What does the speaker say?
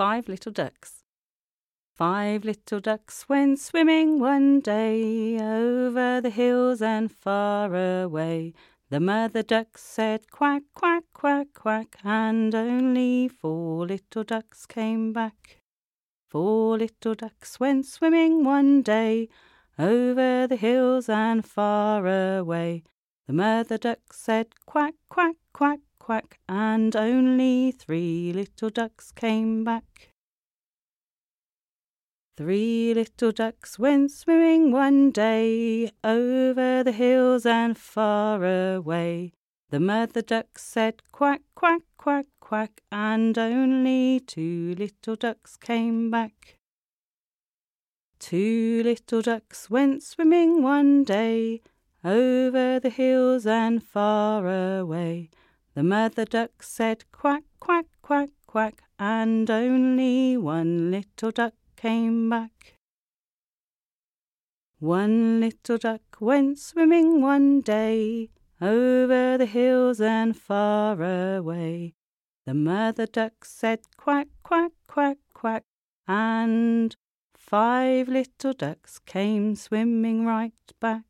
Five Little Ducks. Five little ducks went swimming one day over the hills and far away. The mother duck said quack, quack, quack, quack, and only four little ducks came back. Four little ducks went swimming one day over the hills and far away. The mother duck said quack, quack, quack, quack, and only three little ducks came back. Three little ducks went swimming one day over the hills and far away. The mother duck said quack, quack, quack, quack, and only two little ducks came back. Two little ducks went swimming one day over the hills and far away. The mother duck said quack, quack, quack, quack, and only one little duck came back. One little duck went swimming one day over the hills and far away. The mother duck said quack, quack, quack, quack, and five little ducks came swimming right back.